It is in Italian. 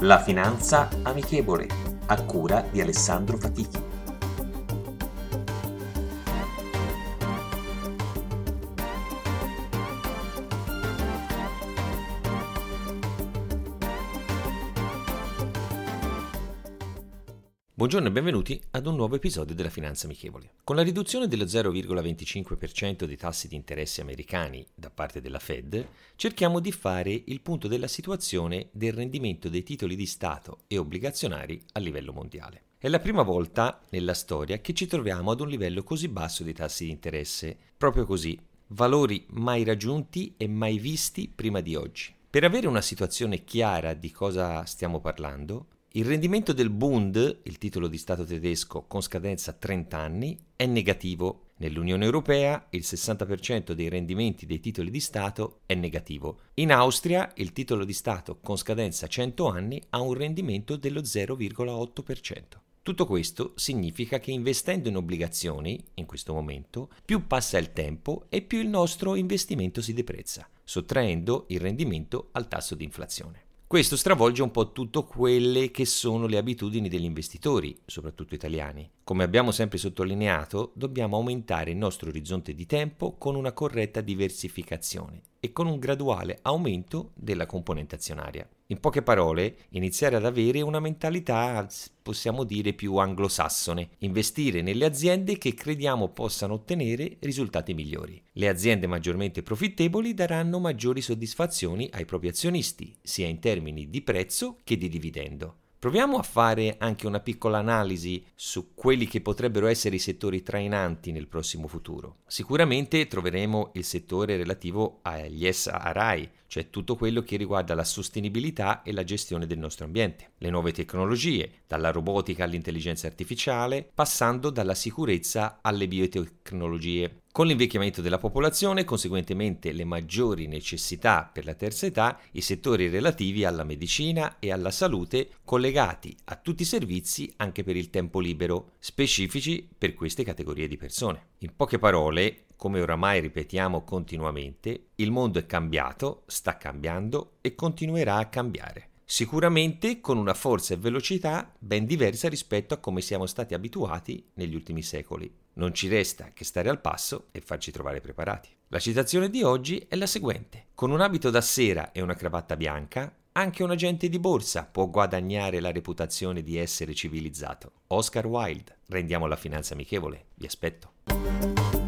La finanza amichevole, a cura di Alessandro Fatichi. Buongiorno e benvenuti ad un nuovo episodio della Finanza Amichevole. Con la riduzione dello 0,25% dei tassi di interesse americani da parte della Fed, cerchiamo di fare il punto della situazione del rendimento dei titoli di Stato e obbligazionari a livello mondiale. È la prima volta nella storia che ci troviamo ad un livello così basso di tassi di interesse, proprio così, valori mai raggiunti e mai visti prima di oggi. Per avere una situazione chiara di cosa stiamo parlando, il rendimento del Bund, il titolo di Stato tedesco con scadenza 30 anni, è negativo. Nell'Unione Europea il 60% dei rendimenti dei titoli di Stato è negativo. In Austria il titolo di Stato con scadenza 100 anni ha un rendimento dello 0,8%. Tutto questo significa che investendo in obbligazioni, in questo momento, più passa il tempo e più il nostro investimento si deprezza, sottraendo il rendimento al tasso di inflazione. Questo stravolge un po' tutto quelle che sono le abitudini degli investitori, soprattutto italiani. Come abbiamo sempre sottolineato, dobbiamo aumentare il nostro orizzonte di tempo con una corretta diversificazione e con un graduale aumento della componente azionaria. In poche parole, iniziare ad avere una mentalità, possiamo dire, più anglosassone, investire nelle aziende che crediamo possano ottenere risultati migliori. Le aziende maggiormente profittevoli daranno maggiori soddisfazioni ai propri azionisti, sia in termini di prezzo che di dividendo. Proviamo a fare anche una piccola analisi su quelli che potrebbero essere i settori trainanti nel prossimo futuro. Sicuramente troveremo il settore relativo agli SRI, cioè tutto quello che riguarda la sostenibilità e la gestione del nostro ambiente, le nuove tecnologie, dalla robotica all'intelligenza artificiale, passando dalla sicurezza alle biotecnologie, con l'invecchiamento della popolazione e conseguentemente le maggiori necessità per la terza età, i settori relativi alla medicina e alla salute collegati a tutti i servizi anche per il tempo libero, specifici per queste categorie di persone. In poche parole, come oramai ripetiamo continuamente, il mondo è cambiato, sta cambiando e continuerà a cambiare sicuramente con una forza e velocità ben diversa rispetto a come siamo stati abituati negli ultimi secoli. Non ci resta che stare al passo e farci trovare preparati. La citazione di oggi è la seguente. Con un abito da sera e una cravatta bianca, anche un agente di borsa può guadagnare la reputazione di essere civilizzato. Oscar Wilde. Rendiamo la finanza amichevole. Vi aspetto.